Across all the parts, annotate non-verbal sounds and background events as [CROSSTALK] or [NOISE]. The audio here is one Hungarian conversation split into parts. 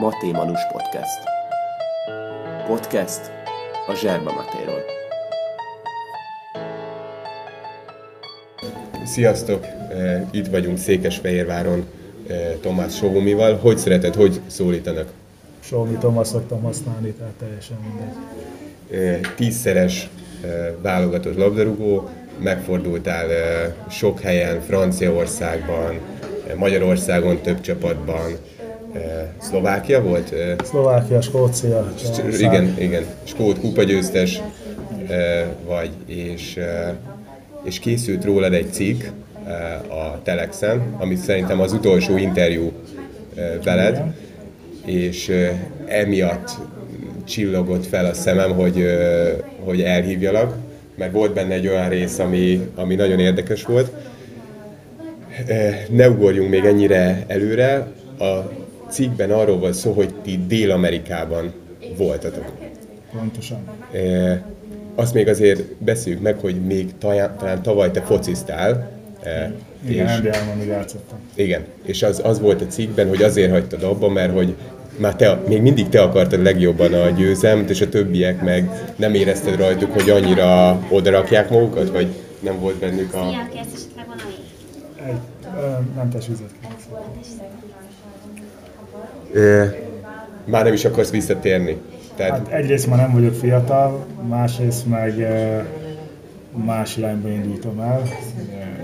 Maté Manus Podcast. Podcast a Zserba Matéról. Sziasztok! Eh, Itt vagyunk Székesfehérváron eh, Tomás Sovomival. Hogy szereted, hogy szólítanak? Somi Thomas szoktam használni, tehát teljesen mindegy. Eh, Tízszeres válogatott labdarúgó, megfordultál sok helyen, Franciaországban, Magyarországon több csapatban. Szlovákia volt? Szlovákia, Skócia. Igen, igen. Skót kupagyőztes eh, vagy, és, és készült rólad egy cikk a Telexen, amit szerintem az utolsó interjú veled, és emiatt csillogott fel a szemem, hogy, hogy elhívjalak, mert volt benne egy olyan rész, ami, ami nagyon érdekes volt. Ne ugorjunk még ennyire előre. A cikkben arról volt szó, hogy ti Dél-Amerikában voltatok. Pontosan. Eh, Azt még azért beszéljük meg, hogy még talán, talán tavaly te fociztál. eh, Igen, és, NBA-ban még játszottam. igen, és az, az volt a cikkben, hogy azért hagytad abba, mert hogy már te, még mindig te akartad legjobban a győzelmet, és a többiek meg nem érezted rajtuk, hogy annyira odarakják magukat, vagy nem volt bennük a... Szia, kezd esetleg valami? Egy ö, mentes vizet kérek. Már nem is akarsz visszatérni. Tehát Hát egyrészt már nem vagyok fiatal, másrészt meg más irányba indultam el,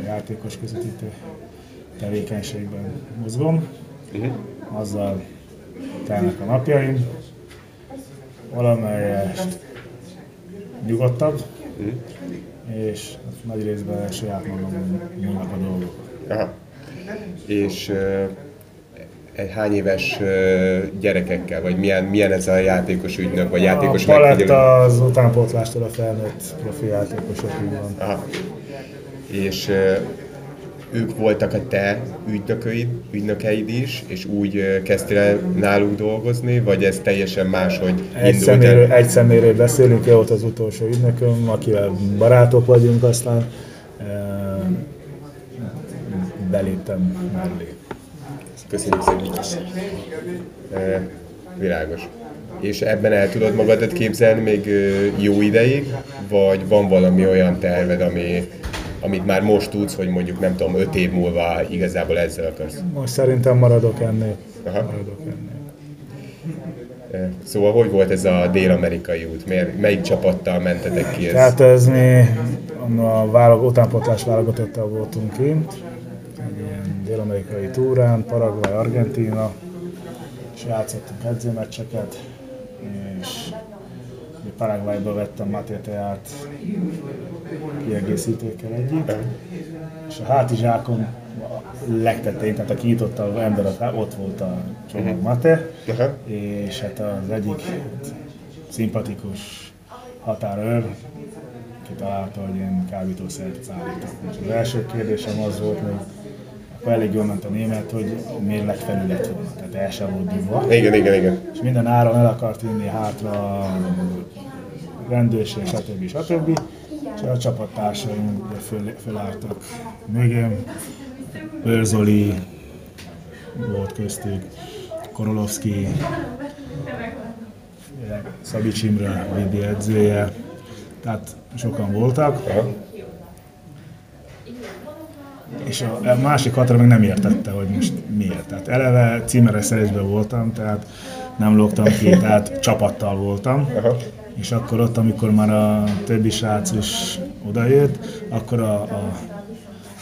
játékos közvetítő tevékenységben mozgom. Azzal telnek a napjaim. Valamelyest nyugodtabb, és nagy részben saját magam múlnak a dolgok. Aha. És uh, hány éves gyerekekkel, vagy milyen, milyen ez a játékos ügynök, vagy játékos a megfigyelő? az utánpótlástól a felnőtt profi játékosokig van. Aha. És ők voltak a te ügynököid, ügynökeid is, és úgy kezdtél el náluk dolgozni, vagy ez teljesen más, hogy Egy indult szeméről, el? egy szeméről beszélünk, ő volt az utolsó ügynököm, akivel barátok vagyunk aztán. e, Beléptem mellé. Köszönjük szépen. Uh, világos. És ebben el tudod magadat képzelni még jó ideig, vagy van valami olyan terved, ami, amit már most tudsz, hogy mondjuk nem tudom, öt év múlva igazából ezzel akarsz? Most szerintem maradok ennél. Aha. Maradok ennél. Szóval hogy volt ez a dél-amerikai út? Miért, melyik csapattal mentetek ki? Ez? Tehát ez mi a válog, utánpótlás válogatottal voltunk kint, egy ilyen dél-amerikai túrán, Paraguay, Argentína, és játszottunk edzőmeccseket, és ugye Paraguayba vettem Mateteát kiegészítőkkel együtt, és a hátizsákon a legtetején, tehát a kinyitotta az ember, ott volt a csomag Mate, Aha. és hát az egyik szimpatikus határőr kitalálta, hogy én kábítószert szállítok. És az első kérdésem az volt, hogy akkor elég jól ment a német, hogy legfelül lett volna, tehát el sem volt dugva. Igen, igen, igen. És minden áron el akart vinni hátra a rendőrség, stb. stb. És a csapattársaim föl, fölálltak mögém. Őrzoli volt köztük, Korolovski, Szabics Imre, a VB edzője, tehát sokan voltak. Aha. És a, a másik hatra meg nem értette, hogy most miért. Tehát eleve címeres szerezésben voltam, tehát nem lógtam ki, tehát csapattal voltam. Aha. És akkor ott, amikor már a többi srác is odajött, akkor a, a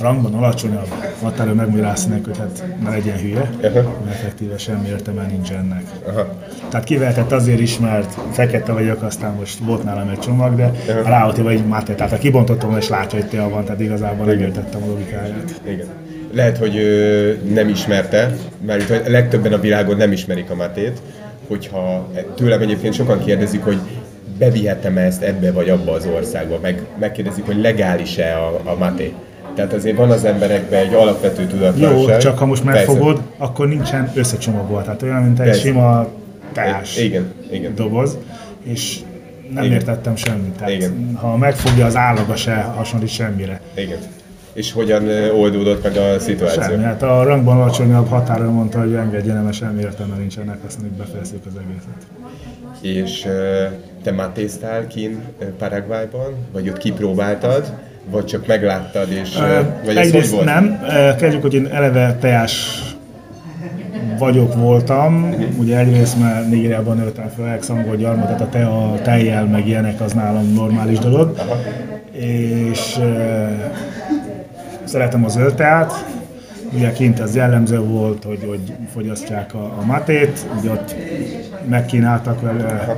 rangban alacsonyabb határő megmagyarázta neki, hogy hát ne legyen hülye, mert effektíve semmi értelme nincs ennek. Aha. Tehát kivehetett azért is, mert fekete vagyok, aztán most volt nálam egy csomag, de ráolti vagy Máté, tehát ha kibontottam és látja, hogy tél van, tehát igazából nem értettem a logikáját. Igen. Lehet, hogy ö, nem ismerte, mert a legtöbben a világon nem ismerik a Matét, hogyha tőlem egyébként sokan kérdezik, hogy bevihetem ezt ebbe vagy abba az országba, meg megkérdezik, hogy legális-e a, a Maté. Tehát azért van az emberekben egy alapvető tudatlanság. Jó, csak ha most Persze. megfogod, akkor nincsen összecsomagolva, tehát olyan, mint egy Persze. sima teás Igen, igen. doboz, és nem Igen. értettem semmit. Tehát Igen. ha megfogja az állaga se hasonlít semmire. Igen. És hogyan ö, oldódott meg a szituáció? Semmi, hát a rangban alacsonyabb határon mondta, hogy engedjen, mert semmi értelme nincs ennek, aztán így befejezzük az egészet. És ö, te mátéztál kint ö, Paraguayban? Vagy ott kipróbáltad? Vagy csak megláttad, és... ö, vagy ez hogy Egyrészt volt? nem, Ö, kezdjük, hogy én eleve teás vagyok voltam, ugye egyrészt már Nigériában nőttem fel, ex-angol gyarmat, tehát a tea, tejjel, meg ilyenek az nálam normális dolog. És uh, szeretem a zöld teát, ugye kint ez jellemző volt, hogy, hogy fogyasztják a, a matét, ugye ott megkínáltak vele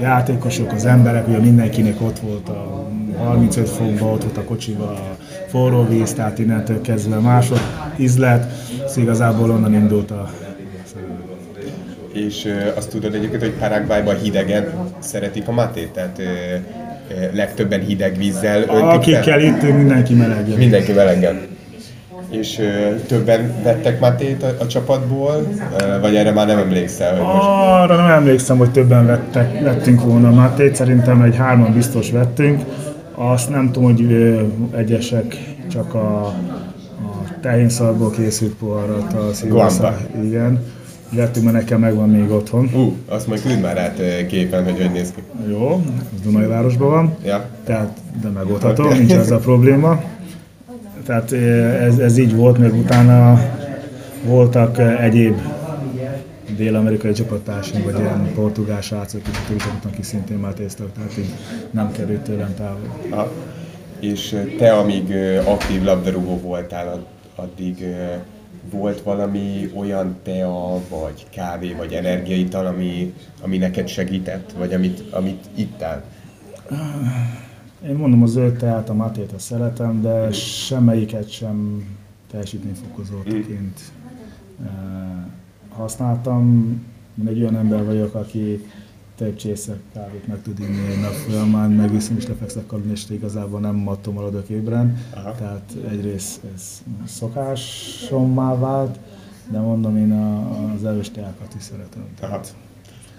játékosok, az emberek, ugye mindenkinek ott volt a 35 fokban, ott volt a kocsiba a forró víz, tehát innentől kezdve másod ízlet, szóval igazából onnan indult a És azt tudod egyébként, hogy Paraguayban hidegen szeretik a matét? Tehát legtöbben hideg vízzel öntik? Akikkel itt mindenki meleg. Mindenki melegen. És ö, többen vettek matét a, a csapatból? Ö, vagy erre már nem emlékszel? Hogy most... Arra nem emlékszem, hogy többen vettek, vettünk volna Matét, szerintem egy hárman biztos vettünk. Azt nem tudom, hogy egyesek csak a, a tehénszarból készült poharat, a szilveszá. Igen. Vettünk, mert nekem megvan még otthon. Ú, azt majd küld már át képen, hogy hogy néz ki. Jó, ez Dunajvárosban van. Ja. Tehát, de megoldható, nincs ez a probléma. Tehát eh, ez, ez így volt, még utána voltak egyéb dél-amerikai csapattársaim, vagy ilyen portugál srácok, akik szintén már tésztak, tehát így nem került tőlem távol. Aha. És te, amíg aktív labdarúgó voltál, ad- addig volt valami olyan tea, vagy kávé, vagy energiaital, ami, ami neked segített, vagy amit, amit ittál? Én mondom, a zöld teát, a matét azt szeretem, de semmelyiket sem teljesítményfokozóként eh, használtam. Én egy olyan ember vagyok, aki több csésze kávét meg tud inni egy nap folyamán, megiszom és lefekszek aludni, és igazából nem attól maradok ébren. Aha. Tehát egyrészt ez szokásommá vált, de mondom, én a, az erős teákat is szeretem. Tehát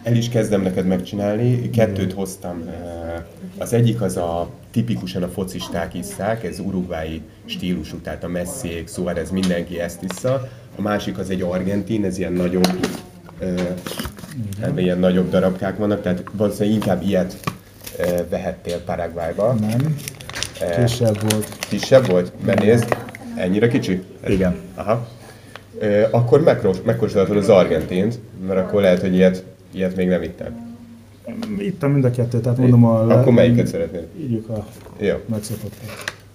El is kezdem neked megcsinálni, kettőt hoztam. Eh, Az egyik az a tipikusan a focisták isszák, ez urugvái stílusú, tehát a Messiék, Suárez, mindenki ezt issza. A másik az egy argentin, ez ilyen nagyobb, ebben ilyen nagyobb darabkák vannak, tehát valószínűleg inkább ilyet eh, vehettél Paraguayba. nem, kisebb volt. Kisebb volt? Mert nézd, ennyire kicsi? Igen. Aha. Ö, akkor megkós- megkóstolhatod az argentint, mert akkor lehet, hogy ilyet, ilyet még nem ittem. Ittam mind a kettőt, tehát mondom a... Akkor melyiket szeretnél? Ígyük a Jó. megszokottat.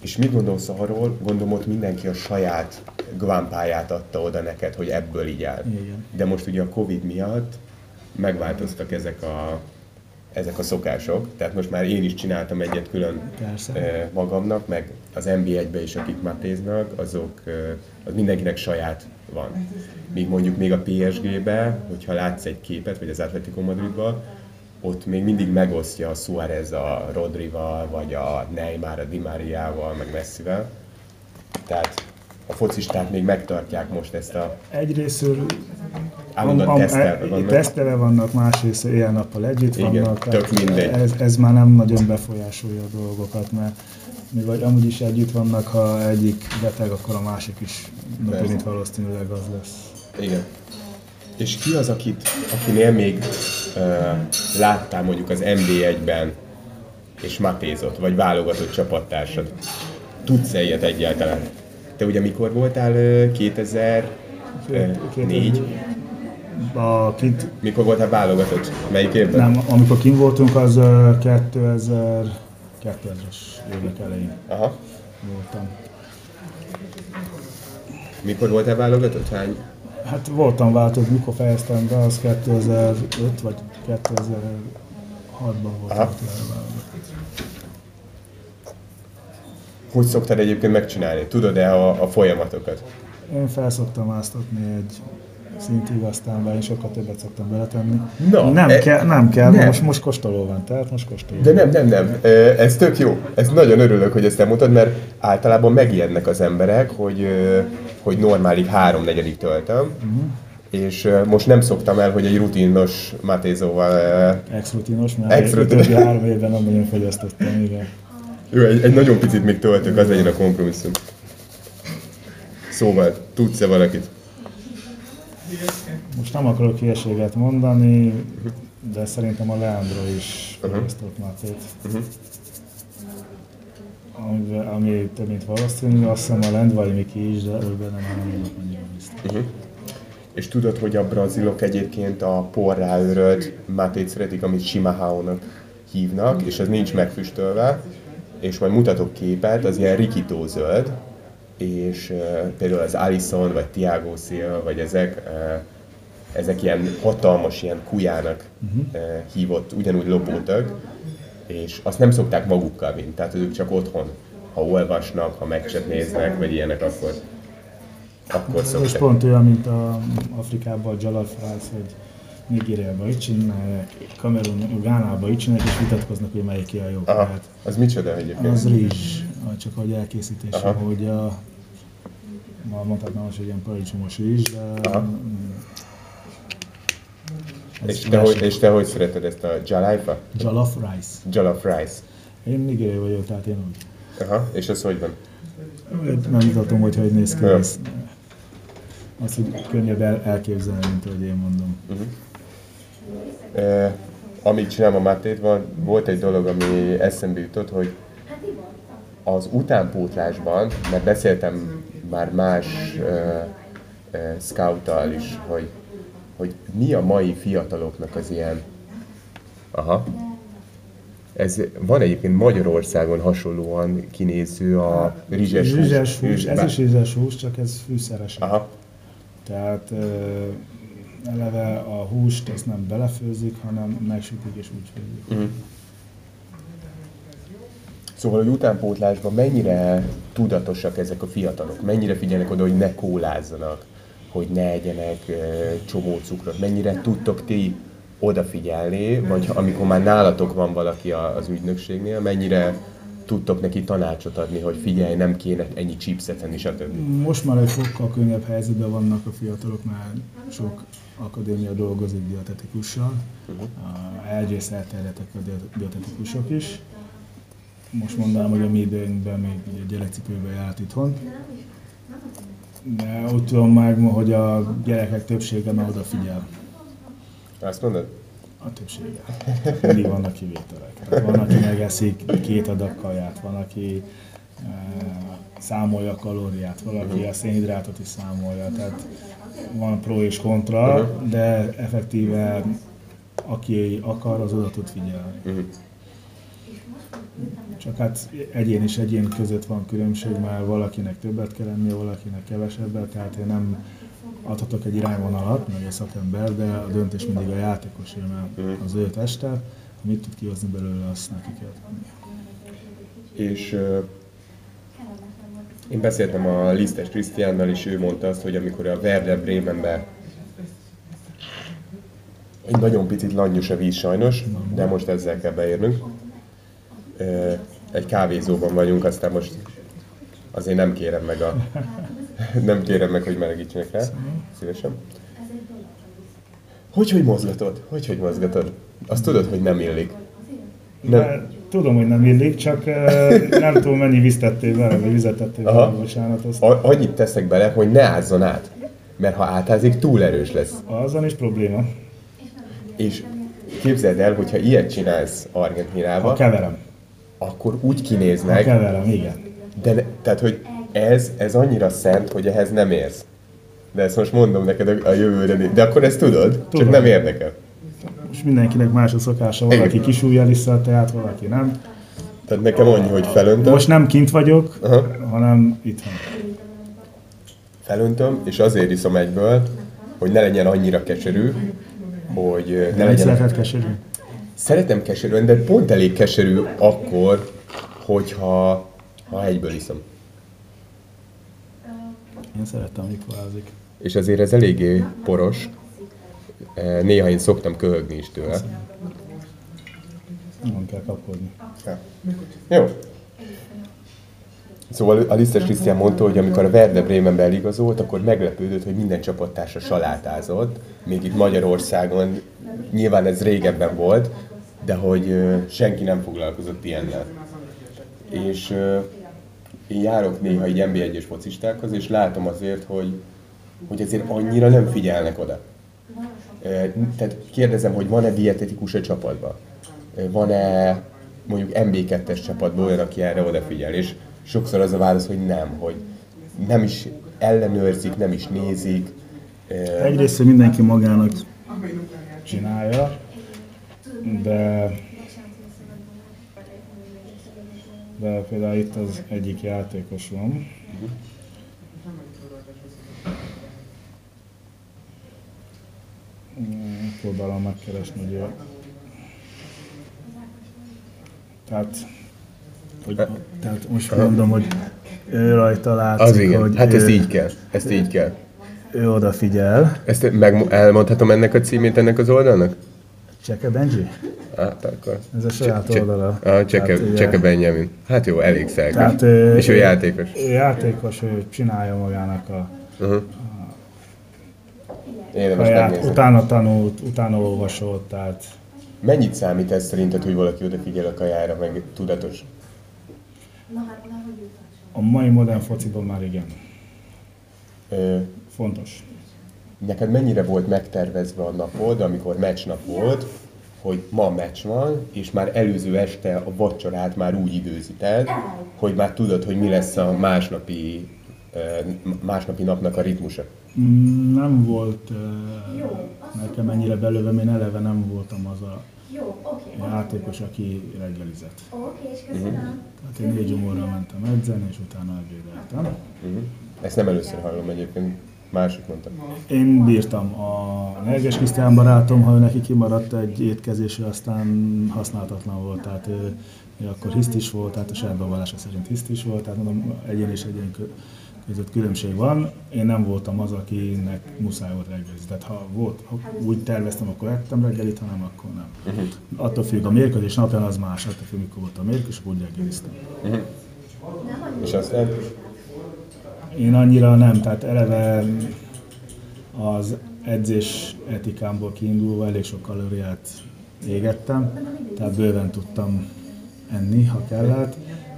És mit gondolsz arról? Gondolom ott mindenki a saját gvámpáját adta oda neked, hogy ebből így áll. Igen. De most ugye a Covid miatt megváltoztak ezek a, ezek a szokások. Tehát most már én is csináltam egyet külön Persze. eh, magamnak, meg az NB1-be is, akik matéznak, azok, eh, az mindenkinek saját van. Míg mondjuk még a PSG-be, hogyha látsz egy képet, vagy az Atletico Madridba, ott még mindig megosztja a Suarez a Rodrival, vagy a Neymar a Di Mariával, meg Messivel. Tehát a focisták még megtartják most ezt a Egyrésztről állandóan tesztelve vannak. tesztelve vannak, másrészt éjjel-nappal együtt Igen, vannak. tök mindegy. Ez, ez már nem nagyon befolyásolja a dolgokat, mert mi vagy amúgy is együtt vannak, ha egyik beteg, akkor a másik is napirint valószínűleg az lesz. Igen. És ki az, akit, akinél még uh, láttál mondjuk az NB1-ben, és matézott, vagy válogatott csapattársad? Tudsz-e ilyet egyáltalán? Te ugye mikor voltál? uh, 2004? A kint, Mikor voltál válogatott? Melyik évben? nem, amikor kint voltunk, az ö, 2000, 2000-es évek elején Aha. voltam. Mikor voltál válogatott? Hány? Hát voltam váltott, mikor fejeztem be, az 2005 vagy 2006-ban voltam válogatott. Hogy szoktad egyébként megcsinálni? Tudod-e a, a folyamatokat? Én felszoktam áztatni egy szintig, aztán be én sokkal többet szoktam beletenni. Na, nem, e- kell, nem kell, nem. Most, most kóstoló van, tehát most kóstoló. De nem, nem, nem. Ez tök jó. Ez nagyon örülök, hogy ezt elmondtad, mert általában megijednek az emberek, hogy, hogy normálig háromnegyedik töltöm, és ö, most nem szoktam el, hogy egy rutinos matézóval... Ex-rutinos, mert Ex-rutinos. Ex három évben nem nagyon fogyasztottam, igen. Jó, egy, egy nagyon picit még töltök, az legyen a kompromisszum. Szóval, tudsz-e valakit? Most nem akarok hülyeséget mondani, de szerintem a Leandro is fogyasztott Matét. Ami, ami több mint valószínű, azt hiszem a Lendvai Miki is, de őben nem vagyok annyira biztos. És tudod, hogy a brazilok egyébként a porrá örölt mátét szeretik, amit chimarrão-nak hívnak, és ez nincs megfüstölve, és majd mutatok képet, az ilyen rikító zöld, és uh, például az Alison, vagy Thiago Silva, vagy ezek, uh, ezek ilyen hatalmas, ilyen kujának uh, hívott, ugyanúgy lopótag, és azt nem szokták magukkal vinni, tehát ők csak otthon, ha olvasnak, ha meccset néznek, vagy ilyenek, akkor, akkor Ez szokták. pont olyan, mint a Afrikában a Jalafrász, hogy Nigériában így csinálják, Kamerun, Gánában így csinálják, és vitatkoznak, hogy melyiké a jobb. Aha, Tehát az micsoda egyébként? az rizs, csak hogy elkészítése, Aha. hogy a, ma mondhatnám most, hogy ilyen paradicsomos rizs, de Aha. ez És te, hogy, és te hogy szereted ezt a jalaifa? Jollof rice. Jollof rice. Én nigériai vagyok, tehát én úgy. Aha, és az hogy van? Nem mutatom, hogy hogy néz ki Ja. ez. Az, hogy könnyebb el, elképzelni, mint ahogy én mondom. E, amíg csinálom a mátét, van, volt egy dolog, ami eszembe jutott, hogy az utánpótlásban, mert beszéltem már más e, e, scouttal is, hogy, hogy mi a mai fiataloknak az ilyen... Aha. Ez van egyébként Magyarországon hasonlóan kinéző a rizses hús. Rizses hús, ez is rizses hús, csak ez fűszeres. Aha. Tehát eleve a húst ezt nem belefőzik, hanem megsütik és úgy főzik. Szóval, hogy utánpótlásban mennyire tudatosak ezek a fiatalok? Mennyire figyelnek oda, hogy ne kólázzanak, hogy ne egyenek csomó cukrot? Mennyire tudtok ti odafigyelni, vagy ha- amikor már nálatok van valaki a- az ügynökségnél, mennyire tudtok neki tanácsot adni, hogy figyelj, nem kéne ennyi chipset enni, stb. Most már egy sokkal könnyebb helyzetben vannak a fiatalok, mert sok akadémia dolgozik dietetikussal. Uh-huh. Egyrészt elterjedtek a diet- dietetikusok is. Most mondanám, hogy a mi időnkben még ugye gyerekcipőben járt itthon. De úgy tudom meg, hogy a gyerekek többsége már odafigyel. Azt mondod? A többsége. Mindig vannak kivételek. Tehát van, aki megeszik két adag kaját, van, aki e, számolja a kalóriát, valaki a szénhidrátot is számolja. Tehát van pro és kontra, de effektíve aki akar, az oda tud figyelni. Csak hát egyén és egyén között van különbség, mert valakinek többet kell ennie, valakinek kevesebbet, tehát én nem adhatok egy irányvonalat, meg egy szakember, de a döntés mindig a játékosé, mert az ő teste, mit tud kihozni belőle, azt neki kell tudnia. És én beszéltem a Lisztes Krisztiánnal, és ő mondta azt, hogy amikor a Werder Bremenbe egy nagyon picit langyos a víz sajnos, de most ezzel kell beérnünk. Egy kávézóban vagyunk, aztán most azért nem kérem meg a... [LAUGHS] Nem kérem meg, hogy melegítsenek rá. Szívesen. Hogy, hogy mozgatod? Hogy, hogy mozgatod? Azt tudod, hogy nem illik. Nem. Tudom, hogy nem illik, csak [LAUGHS] nem tudom mennyi vízt tettél bele, vagy vizet tettél bele, bocsánat, azt A- annyit teszek bele, hogy ne ázzon át. Mert ha átázik, túl erős lesz. azon is probléma. És képzeld el, hogyha ilyet csinálsz Ha Argentinába, keverem. akkor úgy Ha kinéznek, keverem, igen. de ne, tehát, hogy ez, ez annyira szent, hogy ehhez nem érsz. De ezt most mondom neked a, a jövőre, de akkor ezt tudod, csak Tudom. nem érdekel. Most mindenkinek más a szokása, valaki kisúlyjal iszza a teát, valaki nem. Tehát nekem annyi, hogy felöntöm, Most nem kint vagyok, Aha. hanem itthon. felöntöm, és azért iszom egyből, hogy ne legyen annyira keserű, hogy ö, ne Nem legyen... szereted keserű? Szeretem keserűen, de pont elég keserű akkor, hogyha ha egyből iszom. Én szerettem, amikor ázik. És azért ez eléggé poros. Eh, Néha én szoktam köhögni is tőle. Nem kell kapkodni. Ja. Jó. Szóval a Lisztes Krisztián mondta, hogy amikor a Werder Bremenbe eligazolt, akkor meglepődött, hogy minden csapattársa salátázott. Még itt Magyarországon, nyilván ez régebben volt, de hogy senki nem foglalkozott ilyennel. És én járok néha egy NB1-es focistákhoz, és látom azért, hogy, hogy azért annyira nem figyelnek oda. Tehát kérdezem, hogy van-e dietetikus a csapatban? Van-e mondjuk MB2-es csapatban olyan, aki erre odafigyel? És sokszor az a válasz, hogy nem, hogy nem is ellenőrzik, nem is nézik. Egyrészt mindenki magának csinálja, de de például itt az egyik játékosom, próbálom megkeresni, hogy. Tehát, hogy, tehát most mondom, hogy ő rajta látszik, Az igen, hogy hát ő, ezt így kell, ezt így kell. ő odafigyel. Ezt meg elmondhatom ennek a címét ennek az oldalnak? Cseke Benji? Hát akkor. Ez a saját Cse- oldala. Ah, Cseke, Tehát, Cseke Benjamin. Hát jó, elég szelkes. Tehát, ő, És ő játékos. Ő játékos, ő csinálja magának a Uh-huh. Érdemes saját, utána tanult, utána olvasott, tehát Mennyit számít ez szerinted, hogy valaki odafigyel a kajára, meg tudatos? a mai modern fociban már igen. Ö, Fontos. neked mennyire volt megtervezve a napod, amikor meccsnap volt, hogy ma meccs van, és már előző este a vacsorát már úgy időzíted, hogy már tudod, hogy mi lesz a másnapi, másnapi napnak a ritmusa. Nem volt uh, nekem ennyire belőle, én eleve nem voltam az a Jó, oké. játékos, aki reggelizett. Oké, és köszönöm. Tehát én négy óra mentem edzeni, és utána ebédeltem. Uh-huh. Ezt nem először hallom egyébként, másik mondta. Én bírtam. A Nerges Krisztián barátom, ha ő neki kimaradt egy étkezése, aztán használhatatlan volt. Tehát ő, ő akkor hisztis volt, tehát a saját bevallása szerint hisztis volt, tehát mondom, egyén és egyén kö- között különbség van. Én nem voltam az, akinek muszáj volt reggelizni. Tehát ha volt, ha úgy terveztem, akkor ettem reggelit, ha nem, akkor nem. Uh-huh. Attól függ, a mérkőzés napján az más, attól függ, mikor volt a mérkőzés, akkor úgy reggeliztem. És aztán Én annyira nem, tehát eleve az edzés etikámból kiindulva elég sok kalóriát égettem, tehát bőven tudtam enni, ha kellett,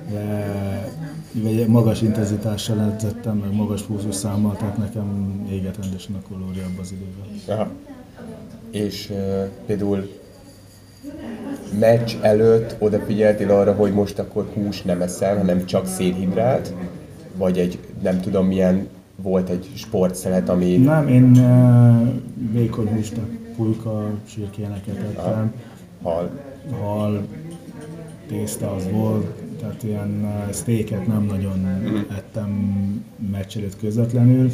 de magas intenzitással edzettem, meg magas pulzusszámmal, tehát nekem éget rendesen a kalória abban az időben. Aha. És uh, például meccs előtt odafigyeltél arra, hogy most akkor hús nem eszel, hanem csak szénhidrát? Vagy egy, nem tudom milyen, volt egy sportszelet, ami... Nem, én uh, vékony húst, pulyka, csirkéneket ettem. Hal. hal tészta az volt, tehát ilyen steaket nem nagyon ettem meccs előtt közvetlenül.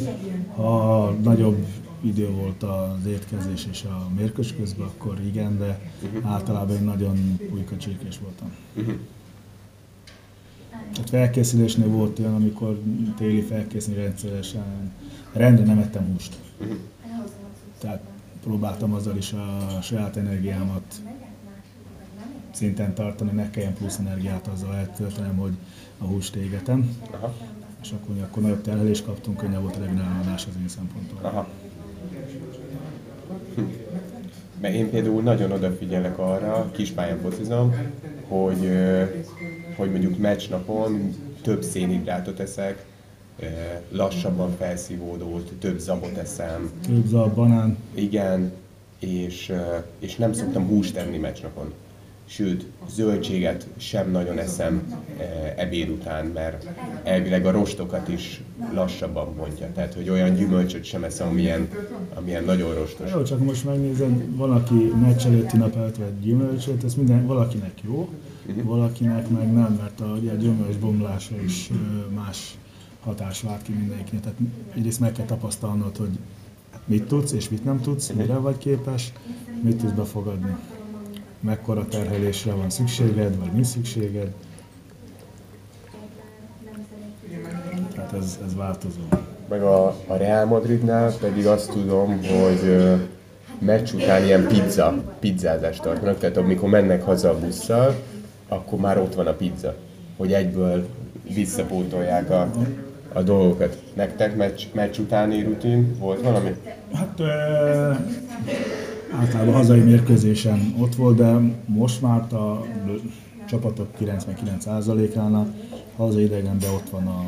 Ha nagyobb idő volt az étkezés és a mérkőzés közben, akkor igen, de általában én nagyon pulyka csirkés voltam. Tehát felkészülésnél volt olyan, amikor téli felkészülni rendszeresen, rendre nem ettem húst. Tehát próbáltam azzal is a saját energiámat szinten tartani, ne kelljen plusz energiát azzal eltöltenem, hogy a húst égetem. Aha. És akkor, akkor nagyobb terhelést kaptunk, könnyebb volt a regenerálás az én szempontomból. Aha. Hm. Mert én például nagyon odafigyelek arra, kispályán focizom, hogy, hogy mondjuk meccsnapon több szénhidrátot eszek, lassabban felszívódult, több zabot eszem, Több a banán, igen, és, és nem szoktam húst enni meccsnapon. Sőt, zöldséget sem nagyon eszem e, ebéd után, mert elvileg a rostokat is lassabban mondja. Tehát, hogy olyan gyümölcsöt sem eszem, amilyen, amilyen nagyon rostos. Jó, csak most megnézed, van, aki meccs előtti nap eltvet gyümölcsöt, ez minden, valakinek jó, valakinek meg nem, mert a, ugye a gyümölcs bomlása is más hatás vált ki mindenkinek. Tehát egyrészt meg kell tapasztalnod, hogy mit tudsz és mit nem tudsz, mire vagy képes, mit tudsz befogadni. Mekkora terhelésre van szükséged, vagy nincs szükséged. Tehát ez, ez változó. Meg a, a Real Madridnál pedig azt tudom, hogy meccs után ilyen pizza, pizzázást tartanak, tehát amikor mennek haza a busszal, akkor már ott van a pizza, hogy egyből visszapótolják a, a dolgokat. Nektek meccs, meccs utáni rutin volt valami? Hát ö, általában hazai mérkőzésen ott volt, de most már a csapatok 99%-ának haza idegenben ott van a,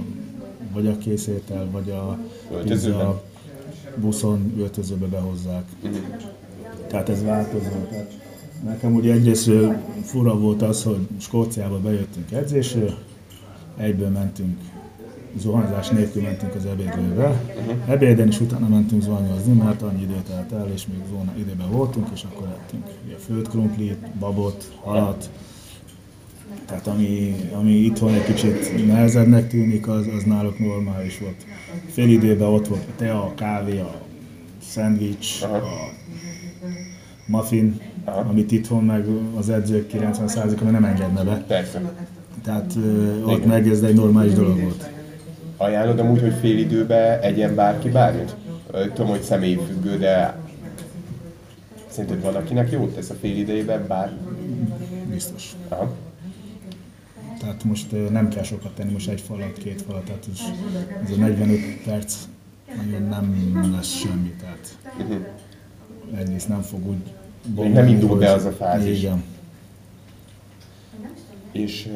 vagy a készétel, vagy a pizza, buszon öltözőbe behozzák. Tehát ez változó. Tehát nekem ugye egyrészt fura volt az, hogy Skóciába bejöttünk edzésre, egyből mentünk zuhanyzás nélkül mentünk az ebédlőbe. Uh-huh. Ebéden is utána mentünk zuhanyozni, mert annyi idő telt el, és még zóna időben voltunk, és akkor ettünk ugye főtt krumplit, babot, halat. Tehát ami, ami itthon egy kicsit nehezebbnek tűnik, az, az náluk normális volt. Fél időben ott volt a tea, a kávé, a szendvics, a muffin, Aha. amit itthon meg az edzők 90%-a nem engedne be. Persze. Tehát ö, ott meg ez egy normális dolog volt. Ajánlod amúgy, hogy fél időben egyen bárki bármit? Tudom, hogy személyfüggő, de szerinted van, akinek jót tesz a fél idejében bár... Biztos. Aha. Tehát most nem kell sokat tenni, most egy falat, két falat, tehát ez, ez a 45 perc nagyon nem lesz semmi, tehát egyrészt nem fog úgy Még nem indul be az a fázis. Igen. És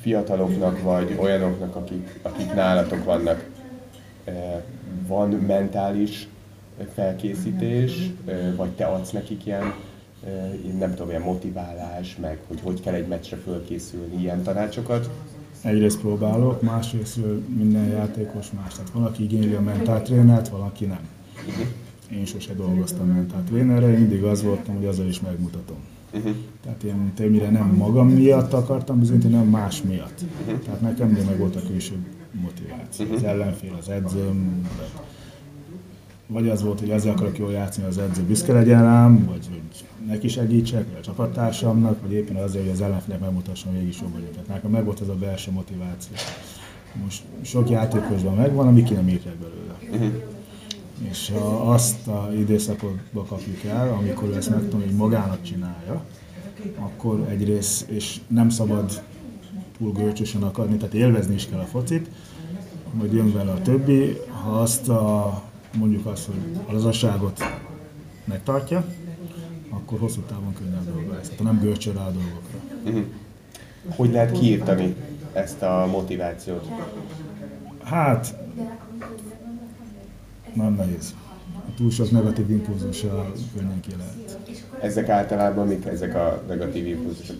fiataloknak, vagy olyanoknak, akik, akik nálatok vannak, ö, van mentális felkészítés, ö, vagy te adsz nekik ilyen, én nem tudom, ilyen motiválás, meg hogy hogy kell egy meccsre fölkészülni, ilyen tanácsokat? Egyrészt próbálok, másrészt minden játékos más. Tehát van, aki igényli a mentáltrénert, valaki nem. Én sose dolgoztam mentáltrénerre, én mindig az voltam, hogy azzal is megmutatom. Tehát én többnyire nem magam miatt akartam bizonyítani, hanem más miatt. Tehát nekem mindig meg volt a külső motiváció. Az ellenfél, az edzőm, vagy- az volt, hogy azért akarok jól játszani, az edző büszke legyen rám, vagy hogy neki segítsek, vagy a csapattársamnak, vagy éppen azért, hogy az ellenfélnek megmutassam, hogy mégis jobb vagyok. Tehát nekem meg volt ez a belső motiváció. Most sok játékosban megvan, ami ki nem írják belőle. És ha azt a időszakotba kapjuk el, amikor ezt megtanulja, hogy magának csinálja, akkor egyrészt, és nem szabad túl görcsösen akarni, tehát élvezni is kell a focit, majd jön vele a többi, ha azt a, mondjuk azt, hogy a lazasságot megtartja, akkor hosszú távon könnyebb dolga lesz. Tehát nem görcsöl rá a dolgokra. Hogy lehet kiírtani ezt a motivációt? Hát, nem nehéz. A túl sok negatív impulzussal könnyen ki lehet. Ezek általában mik ezek a negatív impulzusok?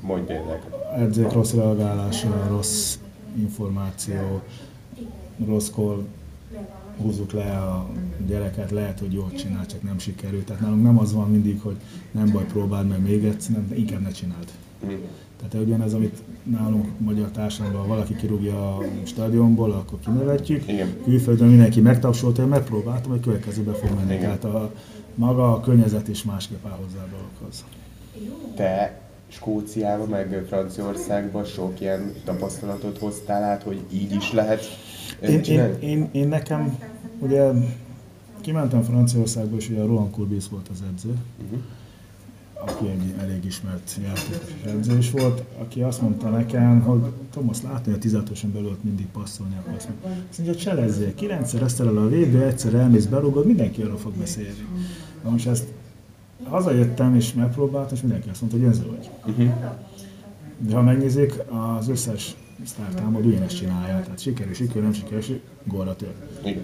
Mondj példákat. edzők rossz reagálása, rossz információ, rosszkor húzzuk le a gyereket, lehet, hogy jól csinál, csak nem sikerült. Tehát nálunk nem az van mindig, hogy nem baj, próbáld meg még egyszer, nem, inkább ne csináld. Tehát ugyanez, amit nálunk magyar társadalomban valaki kirúgja a stadionból, akkor kinevetjük. Igen. Külföldön mindenki megtapsolta, én megpróbáltam, hogy következőbe fog menni. Igen. Tehát a, maga a környezet is másképp áll hozzá a dologhoz. Te Skóciába, meg Franciaországba sok ilyen tapasztalatot hoztál át, hogy így is lehet Én, én, én, én nekem, ugye kimentem Franciaországba, és ugye a Rohan Kurbis volt az edző, Mhm. Aki egy elég ismert játékos edző is volt, aki azt mondta nekem, hogy Thomas látni, hogy 16 belül ott mindig passzolni akarsz. Azt mondja, cselezzél, kilencszer eszterel a védő, egyszer elmész, berúgod, mindenki arról fog beszélni. Na most ezt hazajöttem és megpróbáltam, és mindenki azt mondta, hogy önző vagy. De ha megnézzük, az összes sztártámad ugyanezt csinálja, tehát sikerül, sikerül, nem sikerül, gólra tör. Igen.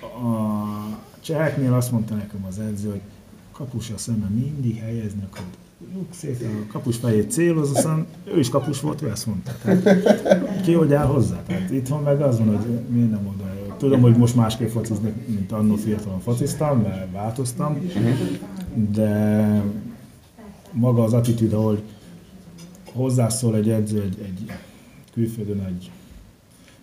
A cseheknél azt mondta nekem az edző, hogy kapusra szemben mindig helyezni akarod. Rúg szépen a kapus fejét céloz, aztán ő is kapus volt, ő ezt mondta. Tehát, ki hogy áll hozzá? Tehát itthon meg az van, hogy miért nem oda. Tudom, hogy most másképp fociznak, mint annó fiatalon fociztam, mert változtam, de maga az attitűd, ahogy hozzászól egy edző egy, egy külföldön egy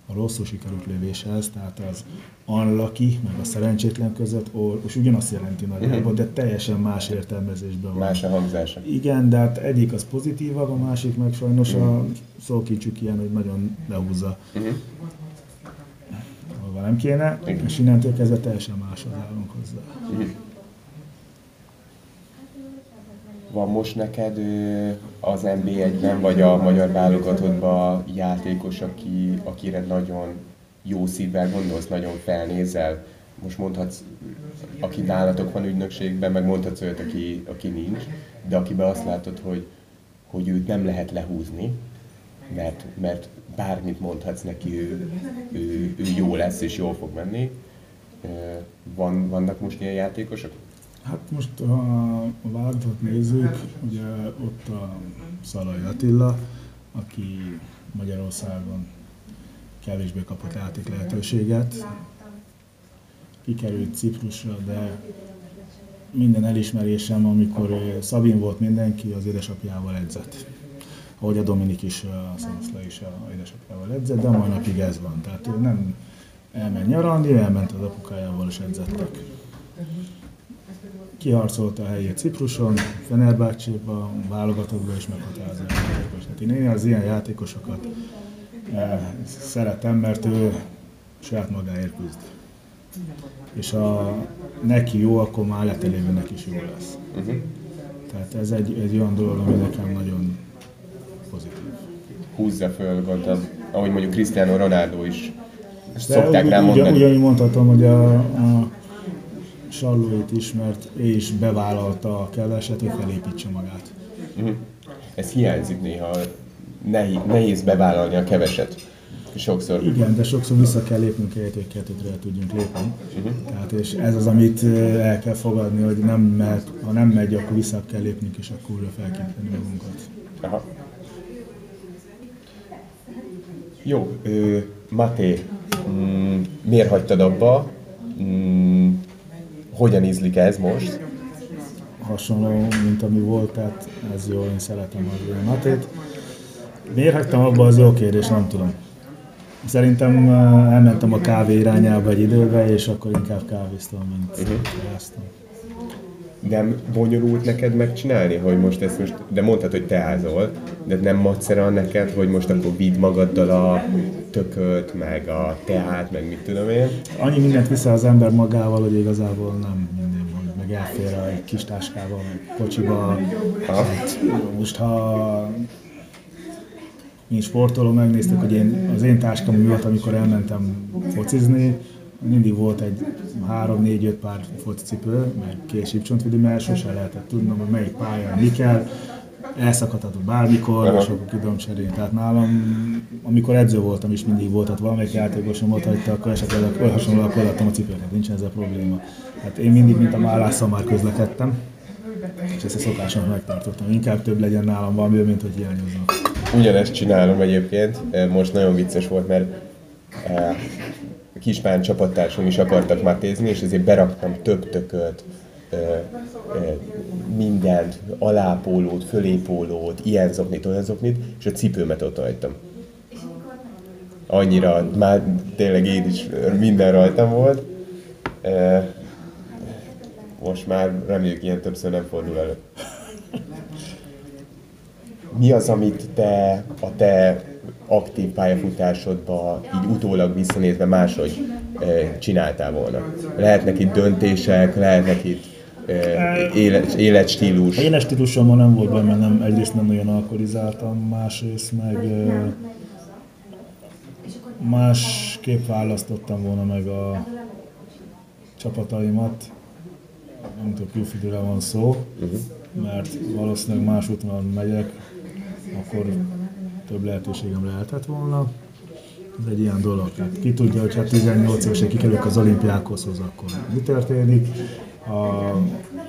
a rosszul sikerült lövéshez, tehát az unlucky, meg a szerencsétlen között, és ugyanazt jelenti nagyjából, de teljesen más értelmezésben van. Más a hangzása. Igen, de hát egyik az pozitívabb, a másik meg sajnos a szókincsük ilyen, hogy nagyon lehúzza. Ahova nem kéne, és innentől kezdve teljesen máshoz állunk hozzá. Van most neked az NB1-ben, vagy a magyar válogatottban játékos, aki, akire nagyon jó szívvel gondolsz, nagyon felnézel? Most mondhatsz, aki nálatok van ügynökségben, meg mondhatsz olyat, aki, aki nincs, de akiben azt látod, hogy, hogy őt nem lehet lehúzni, mert, mert bármit mondhatsz neki, ő, ő, ő jó lesz és jól fog menni. Van, vannak most ilyen játékosok? Hát most, ha a válogatott nézzük, ugye ott a Szalai Attila, aki Magyarországon kevésbé kapott játék lehetőséget. Kikerült Ciprusra, de minden elismerésem, amikor Szabin volt mindenki, az édesapjával edzett. Ahogy a Dominik is, a Szanszla is a édesapjával edzett, de a mai napig ez van. Tehát ő nem elment nyaralni, ő elment az apukájával is edzettek. Kiharcolta a helyét Cipruson, Fenerbahce-ba, válogatottba is meghatározó játékos. Tehát én az ilyen játékosokat eh, szeretem, mert ő saját magáért küzd. És ha neki jó, akkor már letelévőnek is jó lesz. Uh-huh. Tehát ez egy, egy olyan dolog, ami nekem nagyon pozitív. Húzza föl, gondolom, ahogy mondjuk Cristiano Ronaldo is De szokták rá mondani. Ugyan, ugyanúgy mondhatom, hogy a, a Sallóit is, mert ő is bevállalta a keveset, hogy felépítse magát. Uh-huh. Ez hiányzik néha, nehéz, nehéz bevállalni a keveset. Sokszor. Igen, de sokszor vissza kell lépnünk egy hogy kettőtre tudjunk lépni. Uh-huh. Tehát, és ez az, amit el kell fogadni, hogy nem mehet, ha nem megy, akkor vissza kell lépnünk, és akkor újra fel kell tenni magunkat. Aha. Jó, ö, Maté, mm, miért hagytad abba? Mm, hogyan ízlik ez most? Hasonló, mint ami volt, tehát ez jó, én szeretem a Matét. Miért hagytam abba, az jó kérdés, nem tudom. Szerintem elmentem a kávé irányába egy időbe, és akkor inkább kávéztam, mint uh-huh. Nem bonyolult neked megcsinálni, hogy most ezt most, de mondtad, hogy teázol, de nem macera neked, hogy most akkor vidd magaddal a tököt, meg a teát, meg mit tudom én? Annyi mindent vissza az ember magával, hogy igazából nem mindig van, meg elfér a egy kis táskával, meg kocsiba. Hát, most ha én sportoló, megnéztük, hogy én, az én táskám miatt, amikor elmentem focizni, mindig volt egy három-négy-öt pár focicipő, meg két sípcsontvidő, mert sose lehetett tudnom, hogy melyik pályán mi kell, elszakadhatott bármikor, és akkor tudom cserélni. Tehát nálam, amikor edző voltam is mindig volt, tehát valamelyik játékosom ott hagyta, akkor esetleg olyan hasonló, akkor adtam a cipőket, nincs ez a probléma. Hát én mindig, mint a mállásszal már közlekedtem, és ezt a szokásomat megtartottam. Inkább több legyen nálam valami, mint hogy hiányozzon. Ugyanezt csinálom egyébként, most nagyon vicces volt, mert eh, kispán csapattársam is akartak matézni, és ezért beraktam több tököt, mindent, alápólót, fölépólót, ilyen zoknit, olyan zoknit, és a cipőmet ott hagytam. Annyira, már tényleg én is minden rajtam volt. Most már reméljük ilyen többször nem fordul elő. Mi az, amit te a te aktív pályafutásodba így utólag visszanézve máshogy csináltál volna? Lehetnek itt döntések, lehetnek itt élet, életstílus? Életstílusomban nem volt benne, nem, egyrészt nem nagyon alkoholizáltam, másrészt meg másképp választottam volna meg a csapataimat. Nem tudom, külföldre van szó, uh-huh. mert valószínűleg más úton megyek, akkor több lehetőségem lehetett volna. Ez egy ilyen dolog. Tehát ki tudja, hogy ha 18 évesen kikerülök az olimpiákhoz, akkor mi történik. Ha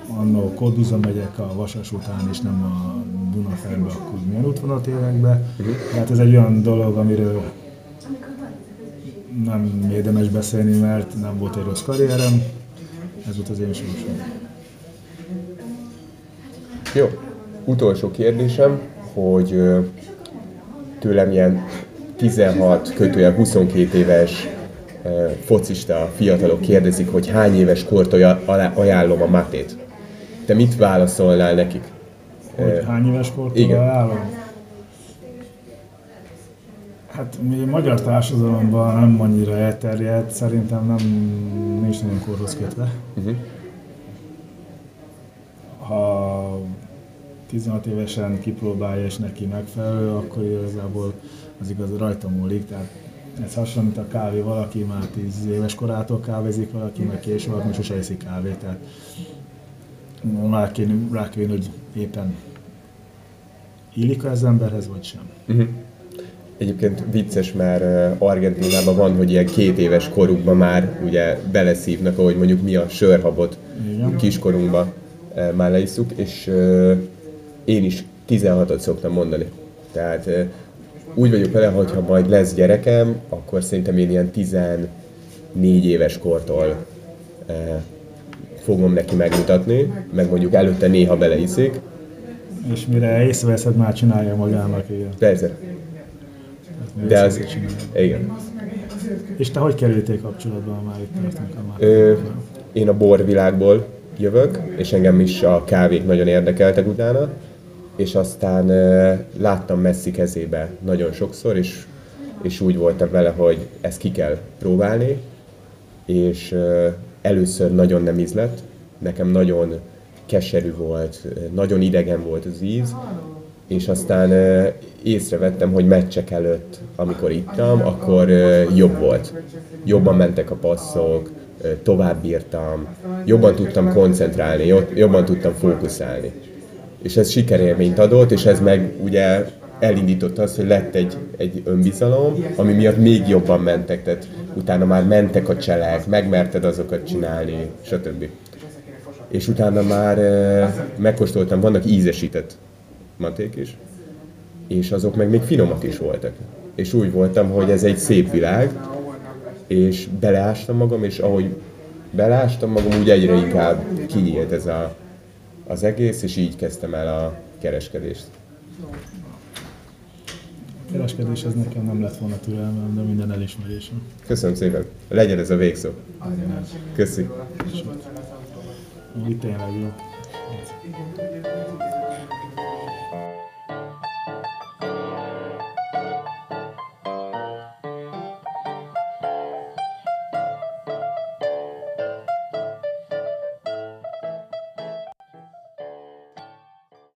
annó Koduza megyek a Vasas után, és nem a Dunaferbe, akkor milyen útvonat élek be. Tehát ez egy olyan dolog, amiről nem érdemes beszélni, mert nem volt egy rossz karrierem. Ez volt az én sorsom. Jó. Utolsó kérdésem, hogy tőlem ilyen 16 kötője 22 éves focista fiatalok kérdezik, hogy hány éves kort ajánlom a matét. Te mit válaszolnál nekik? Hogy hány éves kort Igen. ajánlom? Hát mi magyar társadalomban nem annyira elterjedt, szerintem nem nincs nagyon korhoz kötve. Uh-huh. 16 évesen kipróbálja és neki megfelelő, akkor igazából az igaz rajta múlik. Tehát ez hasonló, mint a kávé, valaki már 10 éves korától kávézik, valaki meg később, valaki sose eszik kávét. Tehát rá kéne, rá kéne, hogy éppen illik az emberhez, vagy sem. Uh-huh. Egyébként vicces, mert uh, Argentinában van, hogy ilyen két éves korukban már ugye beleszívnak, ahogy mondjuk mi a sörhabot Igen. kiskorunkban uh, már leisszuk, és uh, én is 16-ot szoktam mondani. Tehát úgy vagyok vele, hogy ha majd lesz gyerekem, akkor szerintem én ilyen 14 éves kortól uh, fogom neki megmutatni, meg mondjuk előtte néha beleiszik. És mire észreveszed, már csinálja magának, igen. Persze. De az, igen. És te hogy kerültél kapcsolatba, ha már itt tartunk a már? Ö, én a borvilágból jövök, és engem is a kávék nagyon érdekeltek utána, és aztán láttam Messi kezébe nagyon sokszor, és, és úgy voltam vele, hogy ezt ki kell próbálni, és először nagyon nem ízlett, nekem nagyon keserű volt, nagyon idegen volt az íz, és aztán észrevettem, hogy meccsek előtt, amikor ittam, akkor jobb volt. Jobban mentek a passzok, tovább bírtam, jobban tudtam koncentrálni, jobb- jobban tudtam fókuszálni. És ez sikerélményt adott, és ez meg ugye elindította azt, hogy lett egy, egy önbizalom, ami miatt még jobban mentek, tehát utána már mentek a cselek, megmerted azokat csinálni, stb. És utána már eh, megkóstoltam, vannak ízesített maték is, és azok meg még finomak is voltak. És úgy voltam, hogy ez egy szép világ, és beleástam magam, és ahogy beleástam magam, úgy egyre inkább kinyílt ez a, az egész, és így kezdtem el a kereskedést. A kereskedés ez nekem nem lett volna türelmem, de minden elismerésem. Köszönöm szépen. Legyen ez a végszó. Köszi. Úgy tényleg jó.